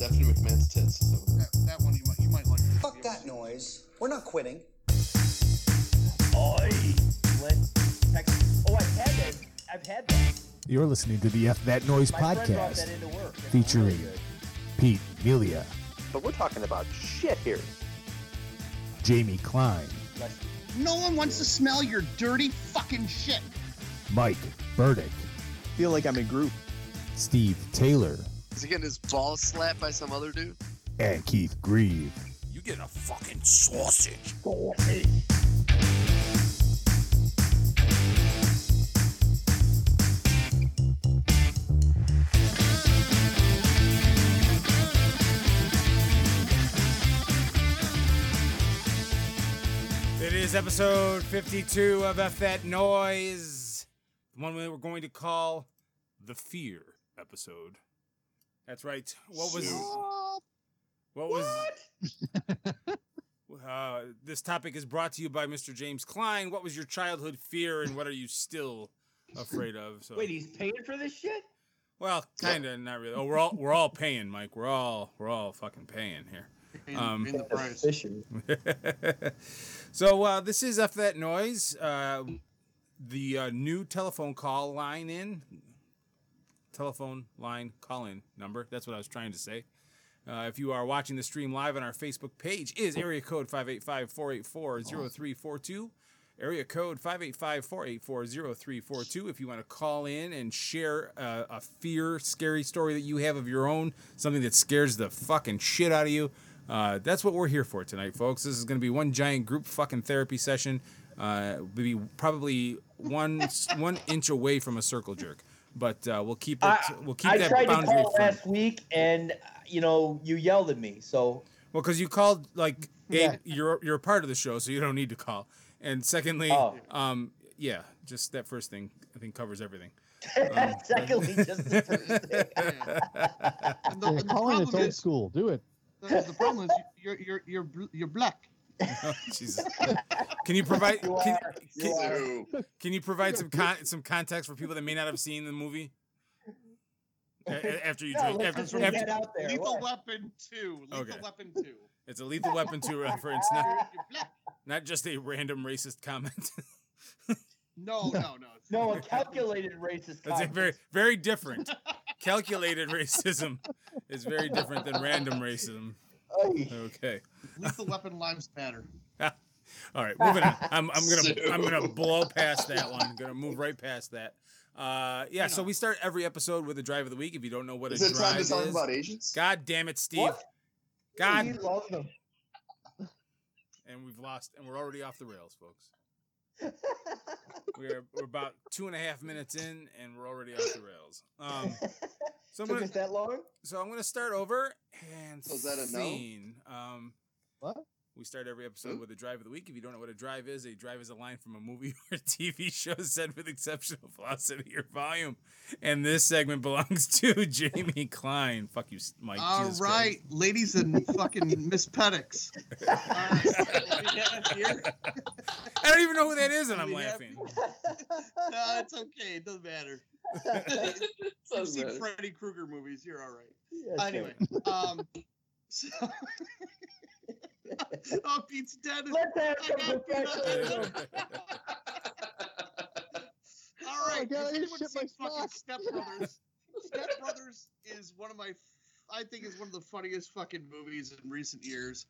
Stephanie McMahon's tits. So That, that one you might you might like. Fuck that noise. We're not quitting. Oi! Text- Oh, I've had that. I've had that. You're listening to the F That Noise My friend brought podcast that into work. It's featuring really good. Pete Melia, But we're talking about shit here. Jamie Klein, No one wants to smell your dirty fucking shit. Mike Burdick, Feel like I'm in group. Steve Taylor, is he getting his balls slapped by some other dude? and Keith Grieve. You get a fucking sausage. It is episode 52 of F That Noise. The one we're going to call the Fear episode. That's right. What was. What was. Uh, this topic is brought to you by Mr. James Klein. What was your childhood fear and what are you still afraid of? So, Wait, he's paying for this shit? well, kind of, not really. Oh, we're all we're all paying, Mike. We're all we're all fucking paying here. In, Um, in the price. so uh, this is F That Noise. Uh, the uh, new telephone call line in. Telephone line call in number. That's what I was trying to say. Uh, if you are watching the stream live on our Facebook page, is area code 585-484-0342. Area code 585-484-0342. If you want to call in and share uh, a fear, scary story that you have of your own, something that scares the fucking shit out of you, uh, that's what we're here for tonight, folks. This is going to be one giant group fucking therapy session. Uh, we'll be probably one one inch away from a circle jerk, but uh, we'll keep it. I, we'll keep I that tried to call firm. last week, and you know you yelled at me. So Well, because you called like Yeah. you're you're a part of the show, so you don't need to call. And secondly, Oh. um, yeah, just that first thing I think covers everything. secondly, just the first thing. And the, and the Colin, it's problem old school. Do it. the, the problem is you're you're you're you're black. Oh, Jesus. Can you provide You can, are. You can, can you provide some con- some context for people that may not have seen the movie? A- a- After you Yeah, drink, let's after, just after, get out there. Lethal What? Weapon Two. Lethal Okay. Weapon Two. it's a Lethal Weapon 2 reference, not, not just a random racist comment. No, no, no. No, a calculated racist. That's a very very different. Calculated racism is very different than random racism. Oy. Okay. Lethal Weapon lives matter. All right, moving on. I'm, I'm gonna So- I'm gonna blow past that one. I'm gonna move right past that. Uh, yeah. So we start every episode with a drive of the week. If you don't know what Is a it time drive to talk is, about Asians? God damn it, Steve. What? He God, loves them. and we've lost, and we're already off the rails, folks. We're we're about two and a half minutes in, and we're already off the rails. Um, so I'm Took gonna us that long? so I'm gonna start over and So is that a no? Um, What? We start every episode Hmm? with a drive of the week. If you don't know what a drive is, a drive is a line from a movie or TV show said with exceptional velocity or volume. And this segment belongs to Jamie Klein. Fuck you, Mike. All Jesus right, ladies and fucking Miss Pettix. All right. Here. I don't even know who that is, and I'm laughing. No, it's okay. It doesn't matter. You've seen. Freddy Krueger movies. You're all right. Yes, Anyway, um, so oh, Pete's dead. Let's have I some got Pete on professionalism. All right, God, I has need to anyone shit my seen fucking sock. Step Brothers? Step Brothers is one of my, I think is one of the funniest fucking movies in recent years.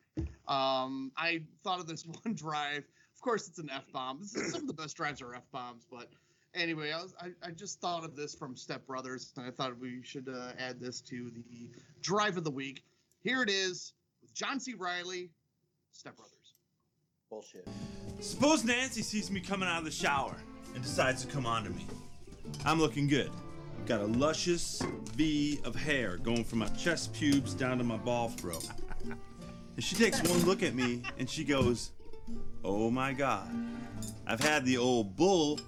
Um, I thought of this one drive. Of course, it's an f bomb. Some of the best drives are f bombs, but anyway, I, was, I I just thought of this from Step Brothers, and I thought we should uh, add this to the drive of the week. Here it is with John C. Reilly, Step Brothers. Bullshit. Suppose Nancy sees me coming out of the shower and decides to come on to me. I'm looking good. I've got a luscious V of hair going from my chest pubes down to my ball throat. And she takes one look at me and she goes, Oh my god. I've had the old bull,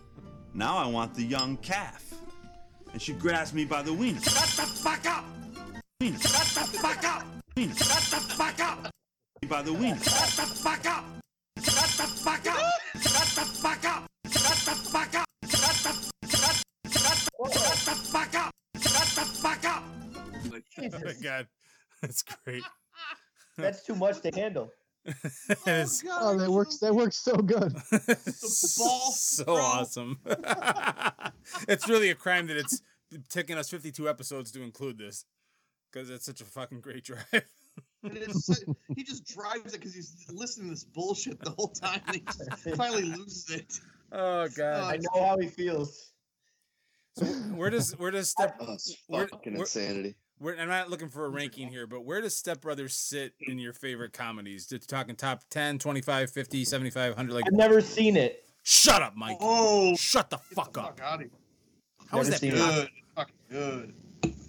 now I want the young calf. And she grabs me by the wiener. Shut the fuck up! Wiener. Shut the fuck up! Wiener. Shut the fuck up! By the wiener. Shut the fuck up! Shut the fuck up! Shut the fuck up! Shut the fuck up! Shut the shut, shut, shut the fuck up! Shut the fuck up! Oh my god. That's great. That's too much to handle. It's God, Oh, that works. That works so good. the ball so throw. awesome. it's really a crime that it's taken us 52 episodes to include this because it's such a fucking great drive. And it's, so- he just drives it because he's listening to this bullshit the whole time. And he just finally loses it. Oh god. Uh, I know how he feels. So where does where does oh, step Oh, Where- fucking where- insanity. where, I'm not looking for a ranking here, but where does Step Brothers sit in your favorite comedies? Just talking top 10, 25, 50, 75, 100 like I've never seen it. Shut up, Mike. Oh, Shut the get the fuck up. out of here. How is Never that seen it. Good. Fucking good.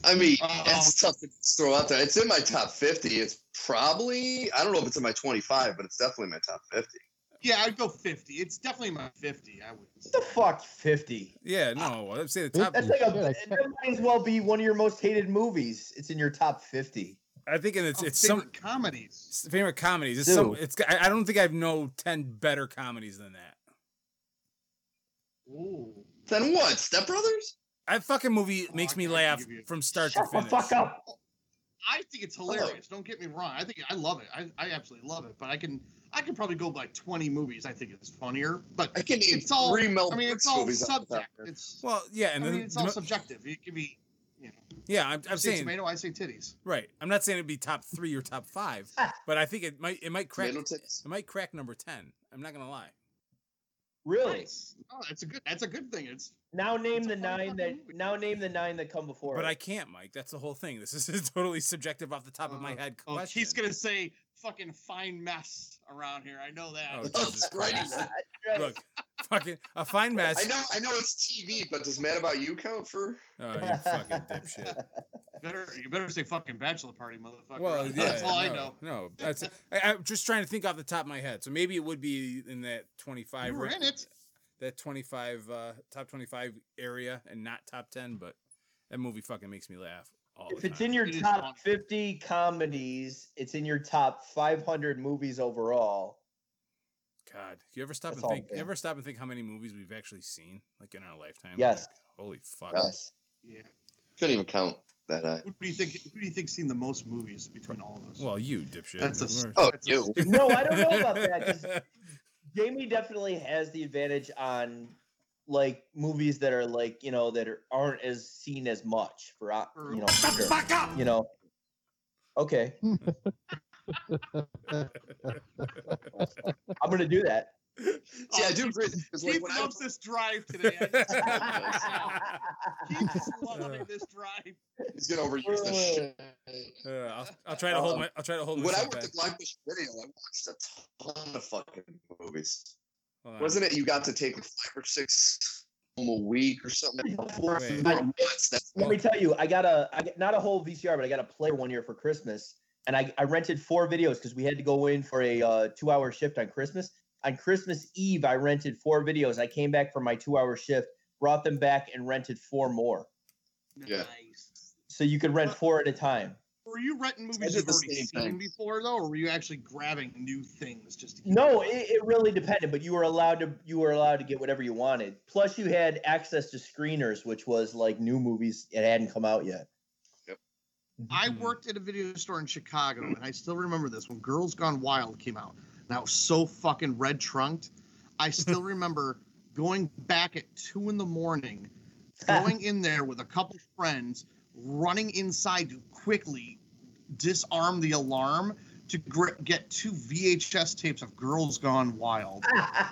I mean, it's oh. tough to throw out there. It's in my top 50. It's probably, I don't know if it's in my 25, but it's definitely my top 50. Yeah, I'd go 50. It's definitely my 50. I would. What the fuck, fifty? Yeah, no. I'd say the top That's like a. Shit, I that might as well be one of your most hated movies. It's in your top fifty. I think it's Oh, it's favorite some comedies. favorite comedies. It's some it's I I don't think I've know 10 better comedies than that. Ooh. Then what? Step Brothers? That fucking movie Oh, makes me laugh you- from start Shut to the finish. fuck up. I think it's hilarious. Don't get me wrong. I think I love it. I, I absolutely love it. But I can I can probably go by 20 movies. I think it's funnier. But I can it's all. three Mel I mean, it's all movies off the top subject. of my head. It's. Well, yeah, and I mean, it's all subjective. It could be. You know, yeah, I'm, I'm say saying tomato. I say titties. right. I'm not saying it'd be top three or top five, but I think it might it might crack Tomato tits. it might crack number ten. I'm not gonna lie. Really? Nice. Oh, that's a good. That's a good thing. It's. Now name the nine that. movie. Now name the nine that come before. But it. I can't, Mike. That's the whole thing. This is a totally subjective off the top of my Uh, head Oh, question. he's gonna say fucking fine mess around here. I know that. Oh, Jesus. Christ. Look, fucking a fine mess. I know, I know it's TV, but does Mad About You count for? Oh, you fucking dipshit. better you better say fucking bachelor party, motherfucker. Well, yeah, that's all no, I know. No, that's I, I'm just trying to think off the top of my head. So maybe it would be in that 25 You were in it. that 25 uh top 25 area and not top 10, but that movie fucking makes me laugh all If the it's time. in your It is top 50 comedies, it's in your top 500 movies overall. God, you ever stop That's and think? You ever stop and think how many movies we've actually seen, like in our lifetime? Yes. Like, holy fuck. Yes. Yeah. Couldn't even count that high. Who do you think? Who do you think's seen the most movies between all of us? Well, you dipshit. That's a- Oh, That's a- you. No, I don't know about that. Jamie definitely has the advantage on like movies that are like you know that are, aren't as seen as much for uh, you know Shut the fuck up! you know. Okay, I'm gonna do that. Yeah, I do agree. Because like when I loves this drive today. I just can't help. Keith's loving this drive. he's gonna overuse this shit. Uh, I'll, I'll try to hold Um, my. I'll try to hold When I myself worked back. at Blackfish Video, I watched a ton of fucking movies. Hold on. Wasn't it? You got to take five or six home a week or something. Wait. Months, that's Let me tell you, I got a I got, not a whole VCR, but I got a player one year for Christmas, and I, I rented four videos because we had to go in for a uh, two hour shift on Christmas. On Christmas Eve, I rented four videos. I came back from my two hour shift, brought them back, and rented four more. Yeah. Nice. So you could rent four at a time. Were you renting movies you've already seen thing. before though, or were you actually grabbing new things just to keep No, it, it really depended, but you were allowed to you were allowed to get whatever you wanted. Plus, you had access to screeners, which was like new movies. that hadn't come out yet. I mm-hmm. worked at a video store in Chicago, and I still remember this when Girls Gone Wild came out. And I was so fucking red trunked. I still remember going back at two in the morning, going in there with a couple friends, running inside to quickly disarm the alarm to gr- get two VHS tapes of Girls Gone Wild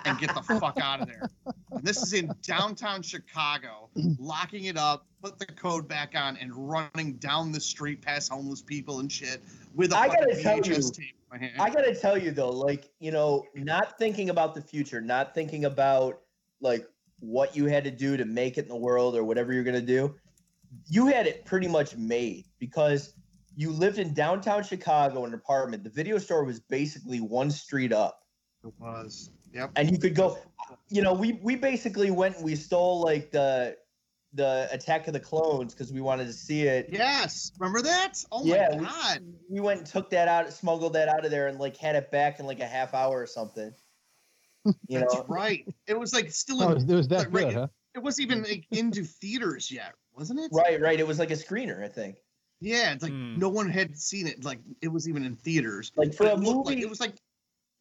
and get the fuck out of there. And this is in downtown Chicago, locking it up, put the code back on, and running down the street past homeless people and shit with a I gotta tell VHS you, tape in my hand. I gotta tell you though, like you know, not thinking about the future, not thinking about like what you had to do to make it in the world or whatever you're gonna do. You had it pretty much made because you lived in downtown Chicago in an apartment. The video store was basically one street up. it was. Yep. and you could go you know we we basically went and we stole like the the attack of the clones because we wanted to see it Yes. Remember that? Oh Yeah, my we- god. we went and took that out smuggled that out of there and like had it back in like a half hour or something you That's know right. It was like still Oh, in, it was that right, good, huh? it wasn't even like, into theaters yet, wasn't it? right right it was like a screener i think Yeah, it's like Hmm. no one had seen it. Like it was even in theaters. Like for But a it looked like movie, it was like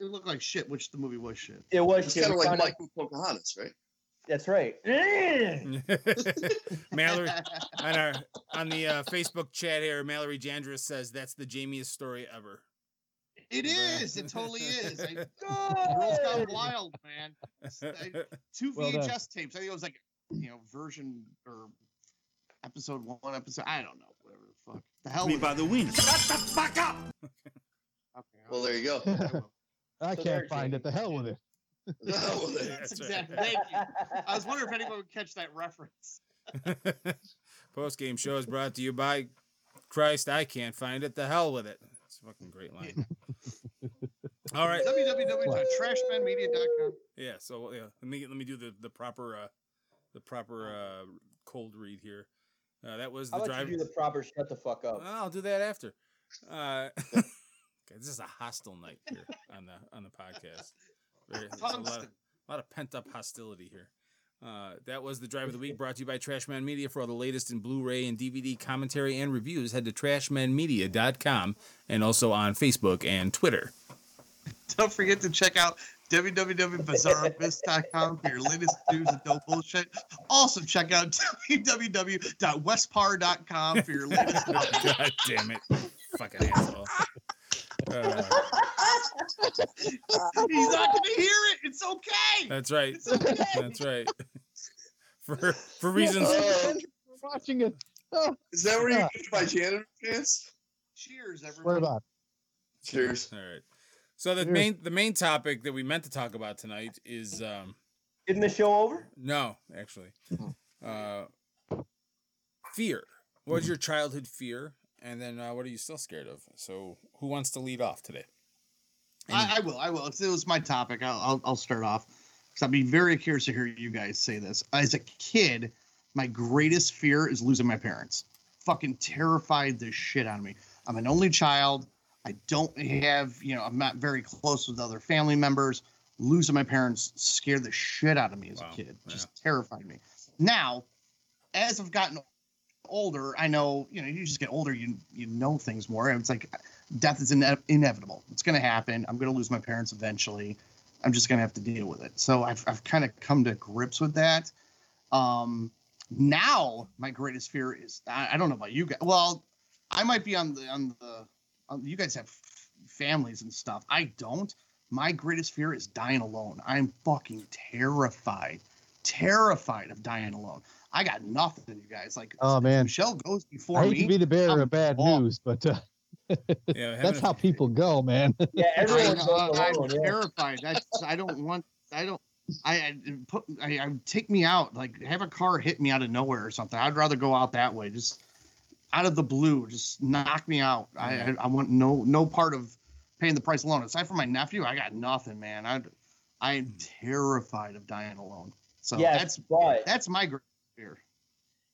it looked like shit, which the movie was shit. it was It's shit. kind of We like found out- Pocahontas, right? That's right. Mallory on our on the uh, Facebook chat here, Mallory Jandris says that's the Jamiest story ever. It is. It totally is. I, Girls Gone Wild, man. I- two Well. VHS tapes. I think it was like you know version or episode one, episode. I don't know. Whatever the fuck. The hell. Me with by it. the wings. Shut the fuck up! Okay, Well, there you go. I will. I So there, can't find it. The hell with it. Well, there- That's That's right. exactly. Thank you. I was wondering if anyone would catch that reference. Post game show is brought to you by Christ. I can't find it. The hell with it. It's a fucking great line. All right. www.trashmanmedia.com. Yeah. So yeah, let me let me do the the proper uh the proper uh cold read here. Uh, that was the How about drive. you do the proper shut the fuck up? I'll do that after. Uh, okay, this is a hostile night here on the on the podcast. Very, a lot of, a lot of pent up hostility here. Uh, that was the drive of the week brought to you by Trashman Media. For all the latest in Blu-ray and DVD commentary and reviews, head to trashmanmedia.com and also on Facebook and Twitter. Don't forget to check out www.bizarroabyss.com for your latest news and no bullshit. Also, check out www.westpar.com for your latest news. God damn it, fucking asshole. Uh, He's not going to hear it. It's okay. that's right. Okay. That's right. For for reasons. We're watching it. Oh, is that where you Yeah. moved my janitor pants? Cheers, what about? Cheers. All right. So the Here's- main the main topic that we meant to talk about tonight is um Isn't the show over? no, actually. Uh fear. was your childhood fear? And then uh, what are you still scared of? So who wants to lead off today? I, I will. I will. If it was my topic, I'll, I'll, I'll start off because I'd be very curious to hear you guys say this. As a kid, my greatest fear is losing my parents. Fucking terrified the shit out of me. I'm an only child. I don't have, you know, I'm not very close with other family members. Losing my parents scared the shit out of me as Wow, a kid. Just terrified me. Now, as I've gotten older, I know, you know, you just get older, you you know things more. And it's like death is ine- inevitable. It's going to happen. I'm going to lose my parents eventually. I'm just going to have to deal with it. So I've, I've kind of come to grips with that. Um, now my greatest fear is I, I don't know about you guys. Well, I might be on the on the you guys have families and stuff. I don't. My greatest fear is dying alone. I'm fucking terrified, terrified of dying alone. I got nothing, you guys. Like, Oh man, Michelle goes before me. I hate me. to be the bearer I'm of bad off. news, but uh, Yeah, that's how people go, man. Yeah, I, everyone goes am. Yeah. terrified. That's I don't want. I don't. I, I put. I, I take me out. Like have a car hit me out of nowhere or something. I'd rather go out that way. Just out of the blue. Just knock me out. I I, I want no no part of paying the price alone. Aside from my nephew, I got nothing, man. I I am hmm. terrified of dying alone. So yes, that's but that's my great fear.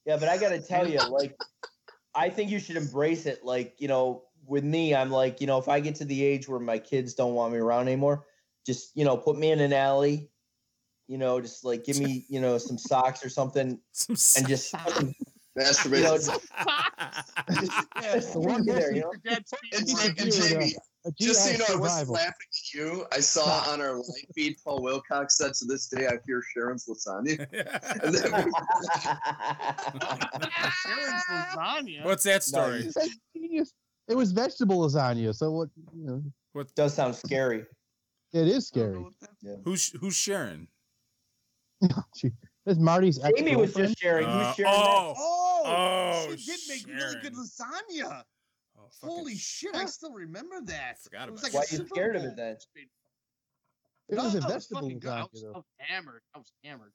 yeah, but I gotta tell you, like, I think you should embrace it. Like, you know, with me, I'm like, you know, if I get to the age where my kids don't want me around anymore, just you know, put me in an alley. You know, just like give me, you know, some socks or something, Some and just you know, Masturbation. just, just The one there. You know, And, He's a and uh, Jamie, just so you know, I wasn't laughing at you. I saw on our live feed Paul Wilcox said to this day, I fear Sharon's lasagna. Sharon's lasagna. What's that story? It's like genius. It was vegetable lasagna, so what? You know, does sound scary. it is scary. know what that- Who's who's Sharon? She- That's Marty's ex Jamie was just sharing. Uh, Who's sharing? oh, Oh, Oh, she did make really good lasagna. oh, Holy shit, I still remember that. Forgot It was about like Why are you scared of it then? It was a No, it vegetable fucking good. I was, though. Hammered. I was hammered.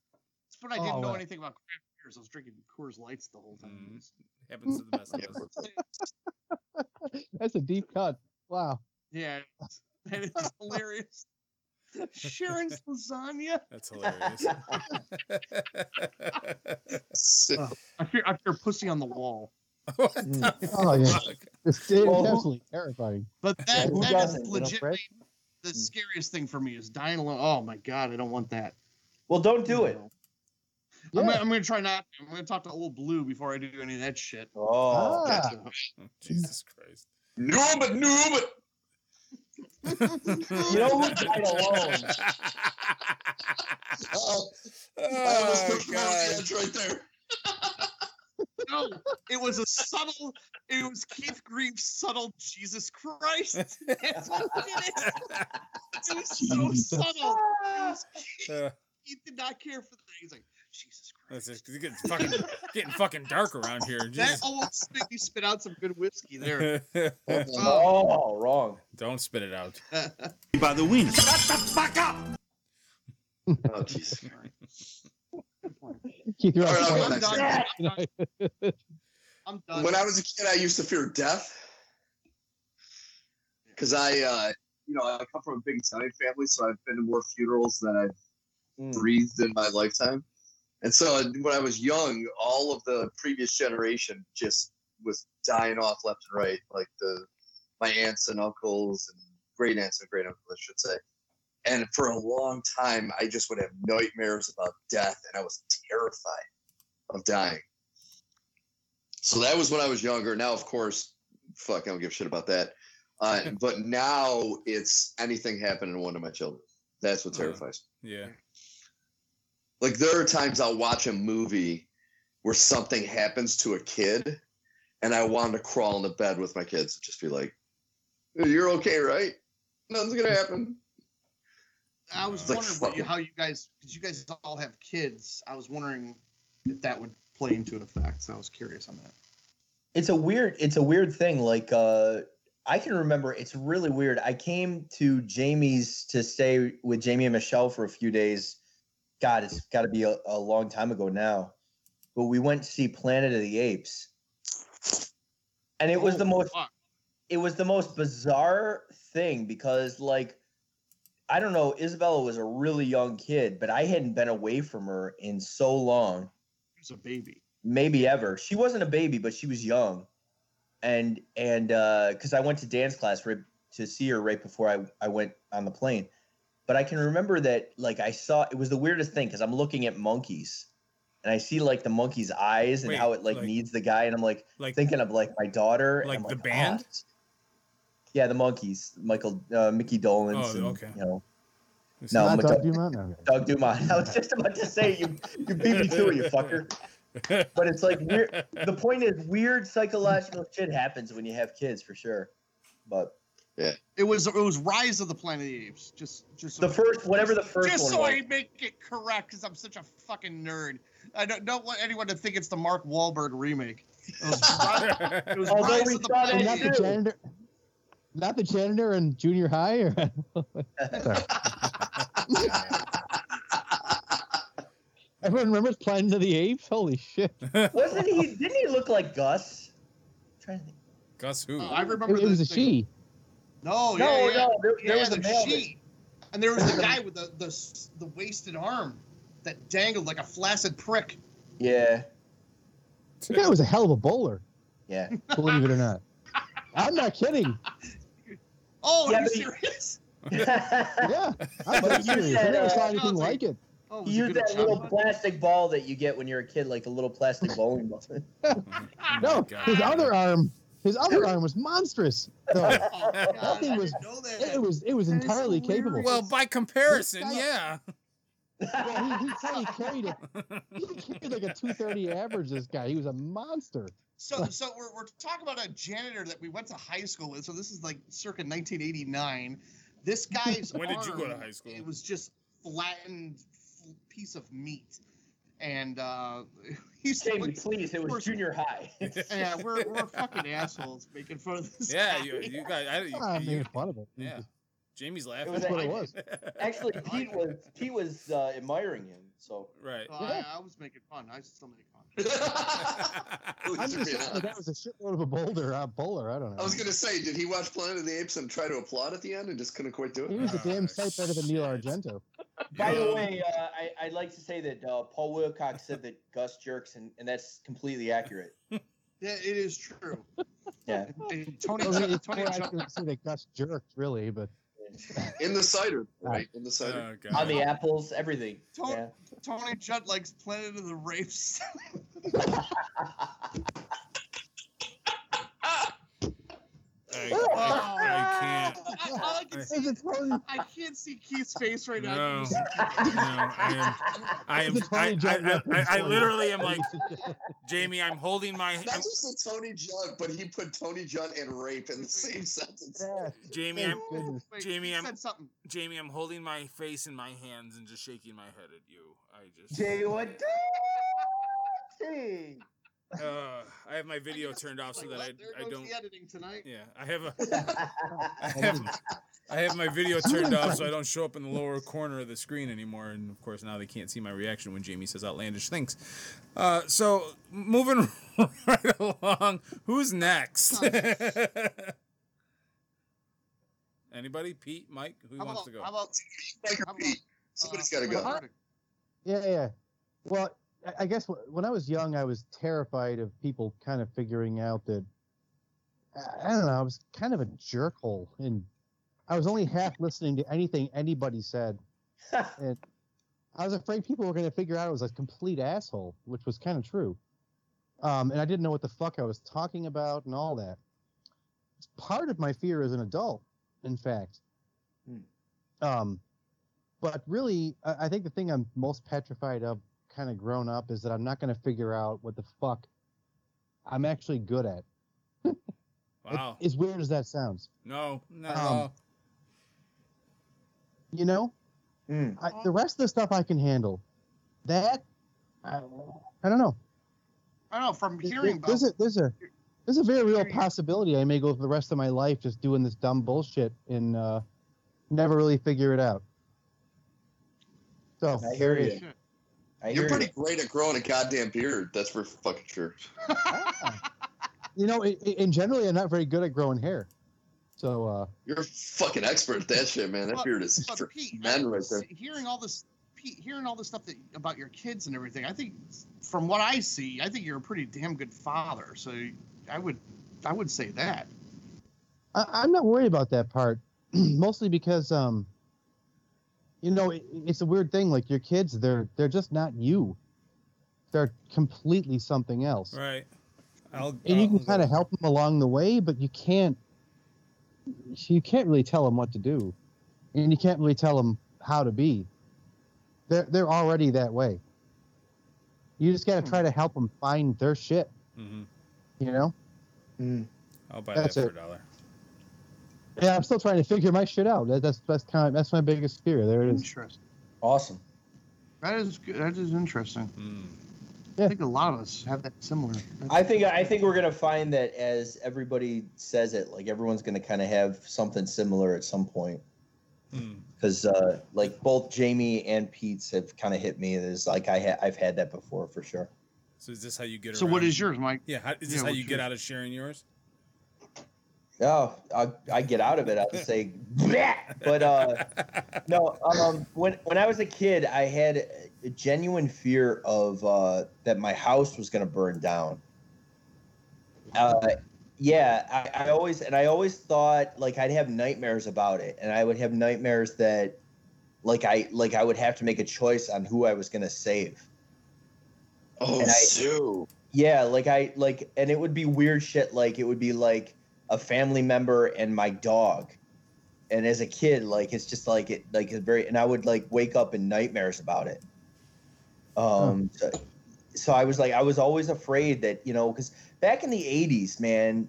It's when I didn't Oh, know wow. anything about craft beers. I was drinking Coors Lights the whole time. Mhm. happens to the best of us. That's a deep cut. Wow. Yeah, that is hilarious. Sharon's lasagna. That's hilarious. I fear, I fear pussy on the wall. Mm. the Oh, yeah. fuck? It's, it's Well, absolutely terrifying. But that, who that doesn't, is you know, legitimately the scariest thing for me is dying alone. Oh my god, I don't want that. Well, don't do it. I'm, gonna, I'm gonna try not. I'm gonna talk to old Blue before I do any of that shit. Oh, Ah. Jesus Christ. No, but no, but you know who died alone? oh, I Oh, almost took God. right there. No, it was a subtle. It was Keith Grieve's subtle Jesus Christ. That's what did it. It was so subtle. It was- Uh, he did not care for that. He's like Jesus Christ. it. It's getting fucking, getting fucking dark around here. That Jesus. almost made me spit out some good whiskey there. Oh, wrong. Don't spit it out. By the wings. Shut the fuck up! Oh, Jesus. Keith, you're All right, I'll go point. next. I'm done. I'm done. I'm done. When I was a kid, I used to fear death because I, uh, you know, I come from a big Italian family, so I've been to more funerals than I've Mm. breathed in my lifetime. And so when I was young, all of the previous generation just was dying off left and right, like the my aunts and uncles and great aunts and great uncles, I should say. And for a long time, I just would have nightmares about death, and I was terrified of dying. So that was when I was younger. Now, of course, fuck, I don't give a shit about that. Uh, but now it's anything happening to one of my children. That's what Uh. terrifies me Yeah. Like there are times I'll watch a movie where something happens to a kid and I want to crawl into bed with my kids and just be like, You're okay, right? Nothing's gonna happen. I was It's like wondering what you, how you guys, because you guys all have kids. I was wondering if that would play into an effect. So I was curious on that. it's a weird it's a weird thing like uh i can remember it's really weird i came to jamie's to stay with jamie and michelle for a few days god it's got to be a, a long time ago now but we went to see planet of the apes. And it was the most it was the most bizarre thing because like i don't know isabella was a really young kid but i hadn't been away from her in so long. She was a baby. maybe ever. She wasn't a baby, but she was young, and and uh, because I went to dance class right to see her right before I I went on the plane, but I can remember that like I saw it was the weirdest thing because I'm looking at monkeys, and I see like the monkey's eyes and Wait, how it like, like- needs the guy, and I'm like Like, thinking of like my daughter, and Like the "Ah." band? Yeah, the monkeys, Michael, uh, Mickey Dolenz, Oh, and, okay. you know, it's No, not- Not Doug the- Dumont? Okay. Doug Dumont. I was just about to say you you beat me to it, you fucker. But it's like weird. The point is, weird psychological shit happens when you have kids, for sure. But It was it was Rise of the Planet of the Apes. Just just the first, whatever the first just one so was. I make it correct, because I'm such a fucking nerd. I don't, don't want anyone to think it's the Mark Wahlberg remake. It was, it was Although Rise we of the saw Planet not of the the Apes. too. janitor. Not the janitor in junior high, or everyone remembers Planet of the Apes. Holy shit! Wasn't he? Didn't he look like Gus? I'm trying to think. Gus who? Oh, I It, remember it was a the- she. No, no, yeah, yeah. no, there, there Yeah, was a the male. sheet. And there was the guy with the, the the wasted arm that dangled like a flaccid prick. Yeah, The guy was a hell of a bowler. yeah. Believe it or not. I'm not kidding. Oh, Yeah, are you but he- serious? Yeah, I'm But dead you serious. I never uh, saw anything Sounds like- like it. Oh, was He he used that little shot? plastic ball that you get when you're a kid, like a little plastic bowling ball. Oh No, my his other arm, his other arm was monstrous. though. That thing was- that. it was it was That is entirely hilarious. capable. Well, by comparison, This guy- yeah. Yeah, he, he probably carried it. He carried like a 230 average. This guy, he was a monster. So, so we're, we're talking about a janitor that we went to high school with. So this is like circa 1989. This guy's When did you go to arm, high school? It was just flattened f- piece of meat, and uh, he's Jamie, please, it was course- junior high. yeah, we're we're fucking assholes making fun of this. Yeah, guy. you, you guys. I, you, I'm you- making fun of it. yeah. Jamie's It laughing. was That's what it was. Actually, Pete was Pete was uh, admiring him. So right. So I, I was making fun. I still make fun. I'm just saying that was a shitload of a boulder, a bowler. I don't know. I was gonna say, did he watch Planet of the Apes and try to applaud at the end and just couldn't quite do it? He was a damn sight better than Neil. Argento. By the way, uh, I, I'd like to say that uh, Paul Wilcox said that Gus jerks, and, and that's completely accurate. Yeah, it is true. Yeah. And Tony, Well, I mean, it's Tony, more accurate to say that Gus jerked, really, but In the cider, ah. right? In the cider. Oh, On the apples, everything. Tony, Yeah. Tony Judd likes Planet of the Rapes. I, Oh. I, I can't. I, all I can see is I can't see Keith's face right now. No. Can you see Keith's No. I am. I am. It's a I, Tony Judd I, I, I, I literally am like, Jamie. I'm holding my. Not just a Tony Judd, but he put Tony Judd and rape in the same sentence. Yeah. Jamie, I'm, goodness. Wait, Jamie, I'm- something. Jamie. I'm holding my face in my hands and just shaking my head at you. I just. Jay, what? Hey. Uh, I have my video turned off so that I, what? There I goes don't. the editing tonight. Yeah, I have a. I have, I have my video turned off so I don't show up in the lower corner of the screen anymore. And of course, now they can't see my reaction when Jamie says outlandish things. Uh, so, moving right along, who's next? Anybody? Pete? Mike? Who How wants about, to go? how about, Like a how about Pete. Somebody's uh, got to go. Yeah, yeah. Well, I- guess when I was young, I was terrified of people kind of figuring out that I- don't know. I was kind of a jerkhole, and I was only half listening to anything anybody said, and I was afraid people were going to figure out I was a complete asshole, which was kind of true. Um, and I didn't know what the fuck I was talking about and all that. It's part of my fear as an adult, in fact. Um, but really, I I think the thing I'm most petrified of, kind of grown up, is that I'm not going to figure out what the fuck I'm actually good at. Wow. As weird as that sounds, No, no. Um, you know, Mm. I, the rest of the stuff I can handle. That, I, I don't know. I don't know. From There- hearing about there's a there's a there's a very real possibility I may go for the rest of my life just doing this dumb bullshit and uh, never really figure it out. So I hear it you. Is. Shit. I You're hear pretty great at growing a goddamn beard. That's for fucking sure. You know, i- i- in generally, I'm not very good at growing hair. So uh, You're a fucking expert at that shit, man. That But- beard is but for Pete, men I- right there. Hearing all this, Pete, hearing all this stuff that, about your kids and everything, I think, from what I see, I think you're a pretty damn good father. So I would, I would say that. I, I'm not worried about that part, mostly because um, you know, it, it's a weird thing. Like your kids, they're they're just not you. They're completely something else. Right. I'll, and you can kind of help them along the way, but you can't. You can't really tell them what to do, and you can't really tell them how to be. They're they're already that way. You just got to try to help them find their shit. Mhm. You know. Mm. I'll buy That's that for it. a dollar. Yeah, I'm still trying to figure my shit out. That, that's that's kind of that's my biggest fear. There it is. Interesting. Awesome. That is good. That is interesting. Mm. Yeah. I think a lot of us have that similar. I think I think we're gonna find that as everybody says it, like everyone's gonna kind of have something similar at some point. Mm. Because uh, like both Jamie and Pete's have kind of hit me. There's like I ha- I've had that before for sure. So is this how you get So around? what is yours, Mike? Yeah, how, is this Yeah, how what's you get yours? out of sharing yours? Oh, I, I get out of it. I would say, "Bleh." but uh, no. Um, when when I was a kid, I had a genuine fear of uh, that my house was going to burn down. Uh, yeah, I, I always and I always thought like I'd have nightmares about it, and I would have nightmares that like I like I would have to make a choice on who I was going to save. Oh, And I- Sue. Yeah, like I like, and it would be weird shit. Like it would be like a family member and my dog. And as a kid, like it's just like it, like it's very, and I would like wake up in nightmares about it. Um, so, so I was like, I was always afraid that you know, because back in the '80s, man,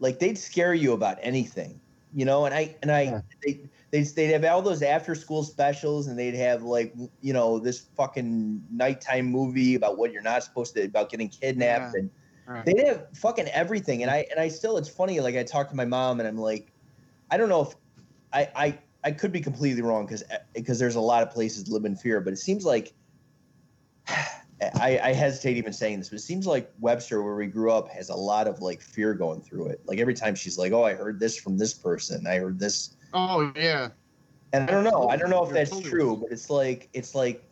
like they'd scare you about anything, you know. And I and I Yeah. they they'd, they'd have all those after school specials, and they'd have like you know this fucking nighttime movie about what you're not supposed to about getting kidnapped, Yeah. and Right. they'd have fucking everything. And I and I still, it's funny. Like I talked to my mom, and I'm like, I don't know if I I I could be completely wrong because because eh, there's a lot of places that live in fear, but it seems like. I, I hesitate even saying this, but it seems like Webster, where we grew up, has a lot of like fear going through it. Like every time she's like, "Oh, I heard this from this person. I heard this," Oh yeah, and I don't know. I don't know if that's true, but it's like it's like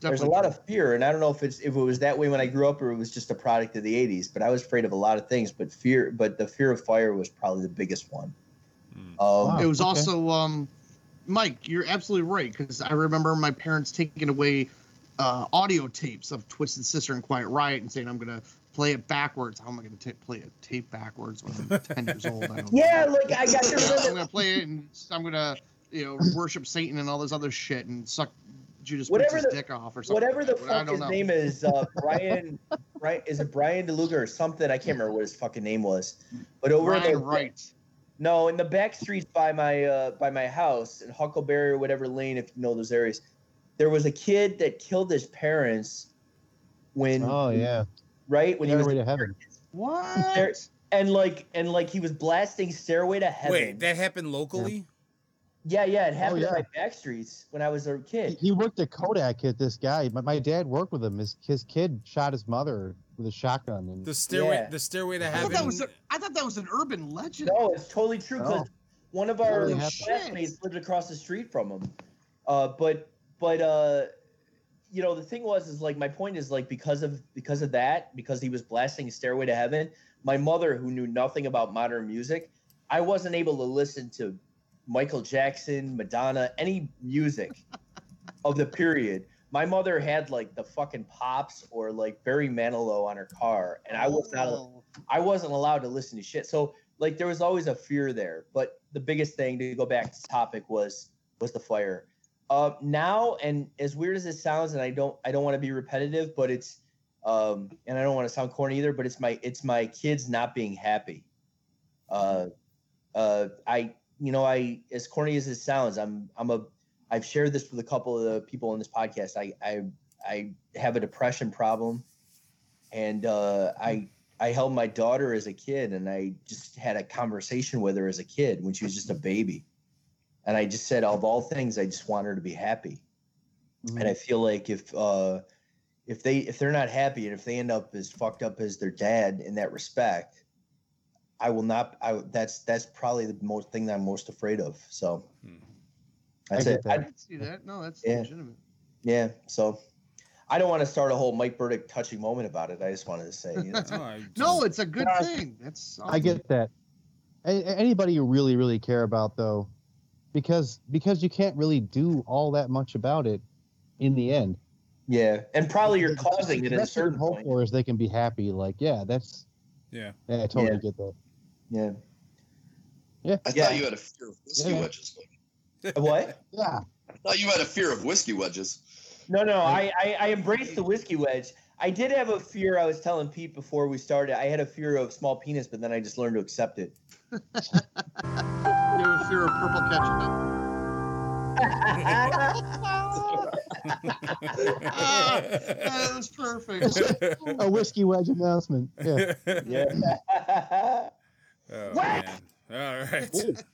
there's a lot of fear, and I don't know if it's if it was that way when I grew up or it was just a product of the '80s. But I was afraid of a lot of things, but fear, but the fear of fire was probably the biggest one. Mm. Um, Wow. It was Okay. also um, Mike, you're absolutely right because I remember my parents taking away uh, audio tapes of Twisted Sister and Quiet Riot and saying I'm gonna play it backwards. How am I gonna play a tape backwards when I'm 10 years old? I don't Yeah, know. like I got to I'm gonna play it and I'm gonna you know worship Satan and all this other shit and suck Judas Whatever Priest's the- dick off or something. whatever the like I fuck don't his know. name is, uh, Brian. Right? Is it Brian DeLuca or something? I can't remember what his fucking name was. But over in Brian the Wright. no, in the back streets by my uh, by my house in Huckleberry or whatever lane, if you know those areas, there was a kid that killed his parents when Oh yeah. right when he was Stairway to Heaven. What? There- and like and like he was blasting Stairway to Heaven. Wait, that happened locally? yeah, yeah, yeah, it happened yeah. in my back streets when I was a kid. he worked at Kodak at this guy. My, my dad worked with him. His his kid shot his mother with a shotgun. And The stairway, Yeah. the stairway to heaven. I thought that was a, I thought that was an urban legend. No, it's totally true because Oh. one of our Really happened. classmates lived across the street from him. Uh, but but uh, you know the thing was is like my point is like because of because of that because he was blasting Stairway to Heaven. My mother, who knew nothing about modern music, I wasn't able to listen to Michael Jackson, Madonna, any music of the period. My mother had like the fucking pops or like Barry Manilow on her car, and I was not. Oh. I wasn't allowed to listen to shit. So like there was always a fear there. But the biggest thing to go back to topic was was the fire. Uh, now and as weird as it sounds, and I don't I don't want to be repetitive, but it's um, and I don't want to sound corny either, but it's my it's my kids not being happy. Uh, uh, I you know I as corny as it sounds, I'm I'm a I've shared this with a couple of the people on this podcast. I I I have a depression problem, and uh, I I held my daughter as a kid, and I just had a conversation with her as a kid when she was just a baby, and I just said, of all things, I just want her to be happy, and I feel like if uh, if they if they're not happy and if they end up as fucked up as their dad in that respect, I will not. I that's that's probably the most thing that I'm most afraid of. So Hmm. that's I it. get I I, can see that. No, that's Yeah. legitimate. yeah. So I don't want to start a whole Mike Burdick touching moment about it. I just wanted to say, you know, No, it's a good Yeah. thing. That's I get that. A- a- anybody you really really care about though, because because you can't really do all that much about it in the end. yeah, and probably you're causing the it at a best you can certain hope point. for is they can be happy. Like yeah, that's yeah. yeah, I totally Yeah. get that. Yeah. Yeah. I Yeah. thought you had a fear of whiskey Yeah. wedges. What? Yeah, I thought you had a fear of whiskey wedges. No, no, I, I I embraced the whiskey wedge. I did have a fear. I was telling Pete before we started. I had a fear of small penis, but then I just learned to accept it. You have a fear of purple ketchup. Ah, that was perfect. a whiskey wedge announcement. Yeah, yeah. Oh, What? man. All right.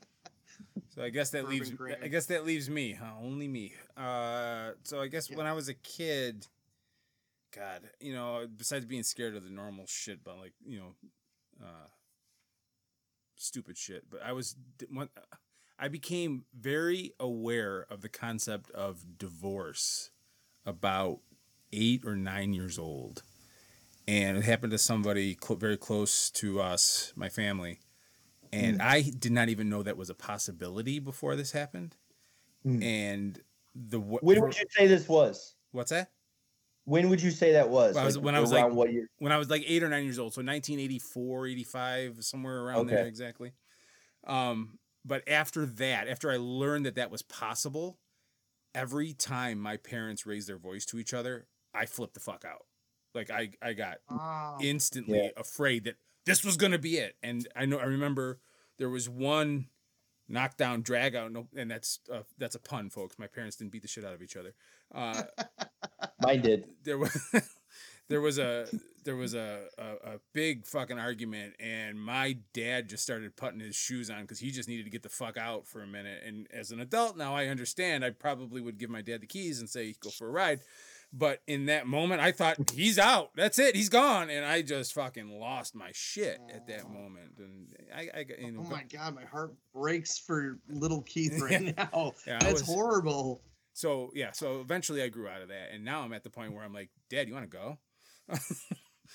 So I guess that Bourbon leaves granny. I guess that leaves me, huh? Only me. Uh so I guess when I was a kid, God, you know, besides being scared of the normal shit, but like, you know, uh stupid shit, but I was d- one I became very aware of the concept of divorce about 8 or 9 years old. And it happened to somebody cl- very close to us, my family and I did not even know that was a possibility before this happened. Mm. And the wh- When would you say this was? what's that? When would you say that was? Well, I was- Like, when I was, like- what year? When I was like eight or nine years old, so 1984, 85, somewhere around there exactly. Um, but after that, after I learned that that was possible, every time my parents raised their voice to each other, I flipped the fuck out. Like I, I got Wow. instantly Yeah. afraid that this was gonna be it. And I know I remember there was one knockdown drag out, and that's uh, that's a pun, folks. My parents didn't beat the shit out of each other. Uh, Mine did. there was there was a there was a, a, a big fucking argument and my dad just started putting his shoes on because he just needed to get the fuck out for a minute and as an adult now i understand i probably would give my dad the keys and say go for a ride but in that moment i thought he's out. That's it. He's gone. And i just fucking lost my shit at that oh. moment. And i, I got- you know, Oh my god, my heart breaks for little Keith right now. Yeah, That's was- horrible. so yeah so eventually i grew out of that. And now i'm at the point where i'm like dad you want to go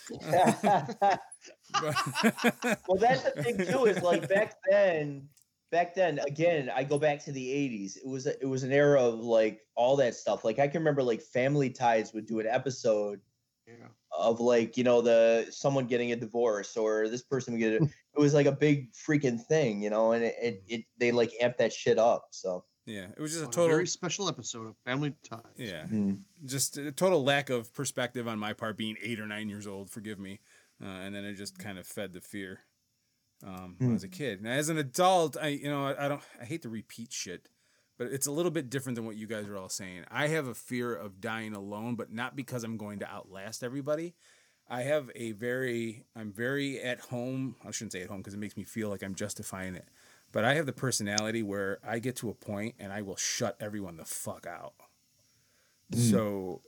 well, that's the thing too. Is like back then, back then again i go back to the 80s it was a, it was an era of like all that stuff like i can remember like family ties would do an episode Yeah. of like you know the someone getting a divorce or this person would get it it was like a big freaking thing you know and it, it, it they like amp that shit up so Yeah, it was just a On total. very special episode of Family Ties. Yeah, Mhm. just a total lack of perspective on my part, being eight or nine years old. Forgive me, uh, and then it just kind of fed the fear um, when I was a kid. Now, as an adult, I you know I, I don't I hate to repeat shit, but it's a little bit different than what you guys are all saying. I have a fear of dying alone, but not because I'm going to outlast everybody. I have a very I'm very at home. I shouldn't say at home because it makes me feel like I'm justifying it. But I have the personality where I get to a point and I will shut everyone the fuck out. So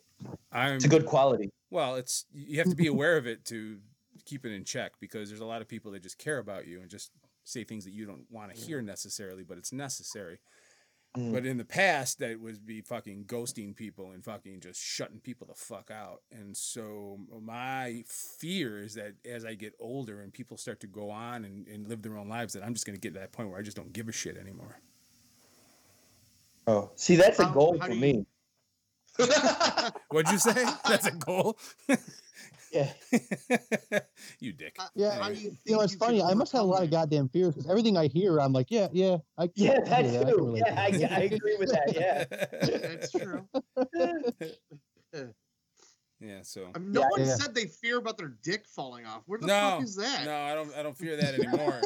I'm it's a good quality well, it's you have to be aware of it to keep it in check because there's a lot of people that just care about you and just say things that you don't want to hear necessarily, but it's necessary. Mm. But in the past, that would be fucking ghosting people and fucking just shutting people the fuck out. And so my fear is that as I get older and people start to go on and, and live their own lives, that I'm just going to get to that point where I just don't give a shit anymore. oh see that's a goal for you- me What'd you say? That's a goal? yeah you dick. Uh, Yeah, how do you You know, it's you funny. I must have a lot of goddamn fears because everything I hear, I'm like, yeah, yeah, I yeah I can that do that. I can too relate yeah I. I agree with that yeah? That's true. Yeah, so. I mean, no Yeah. one Yeah. said they fear about their dick falling off. Where the No, fuck is that? no, I don't. I don't fear that anymore.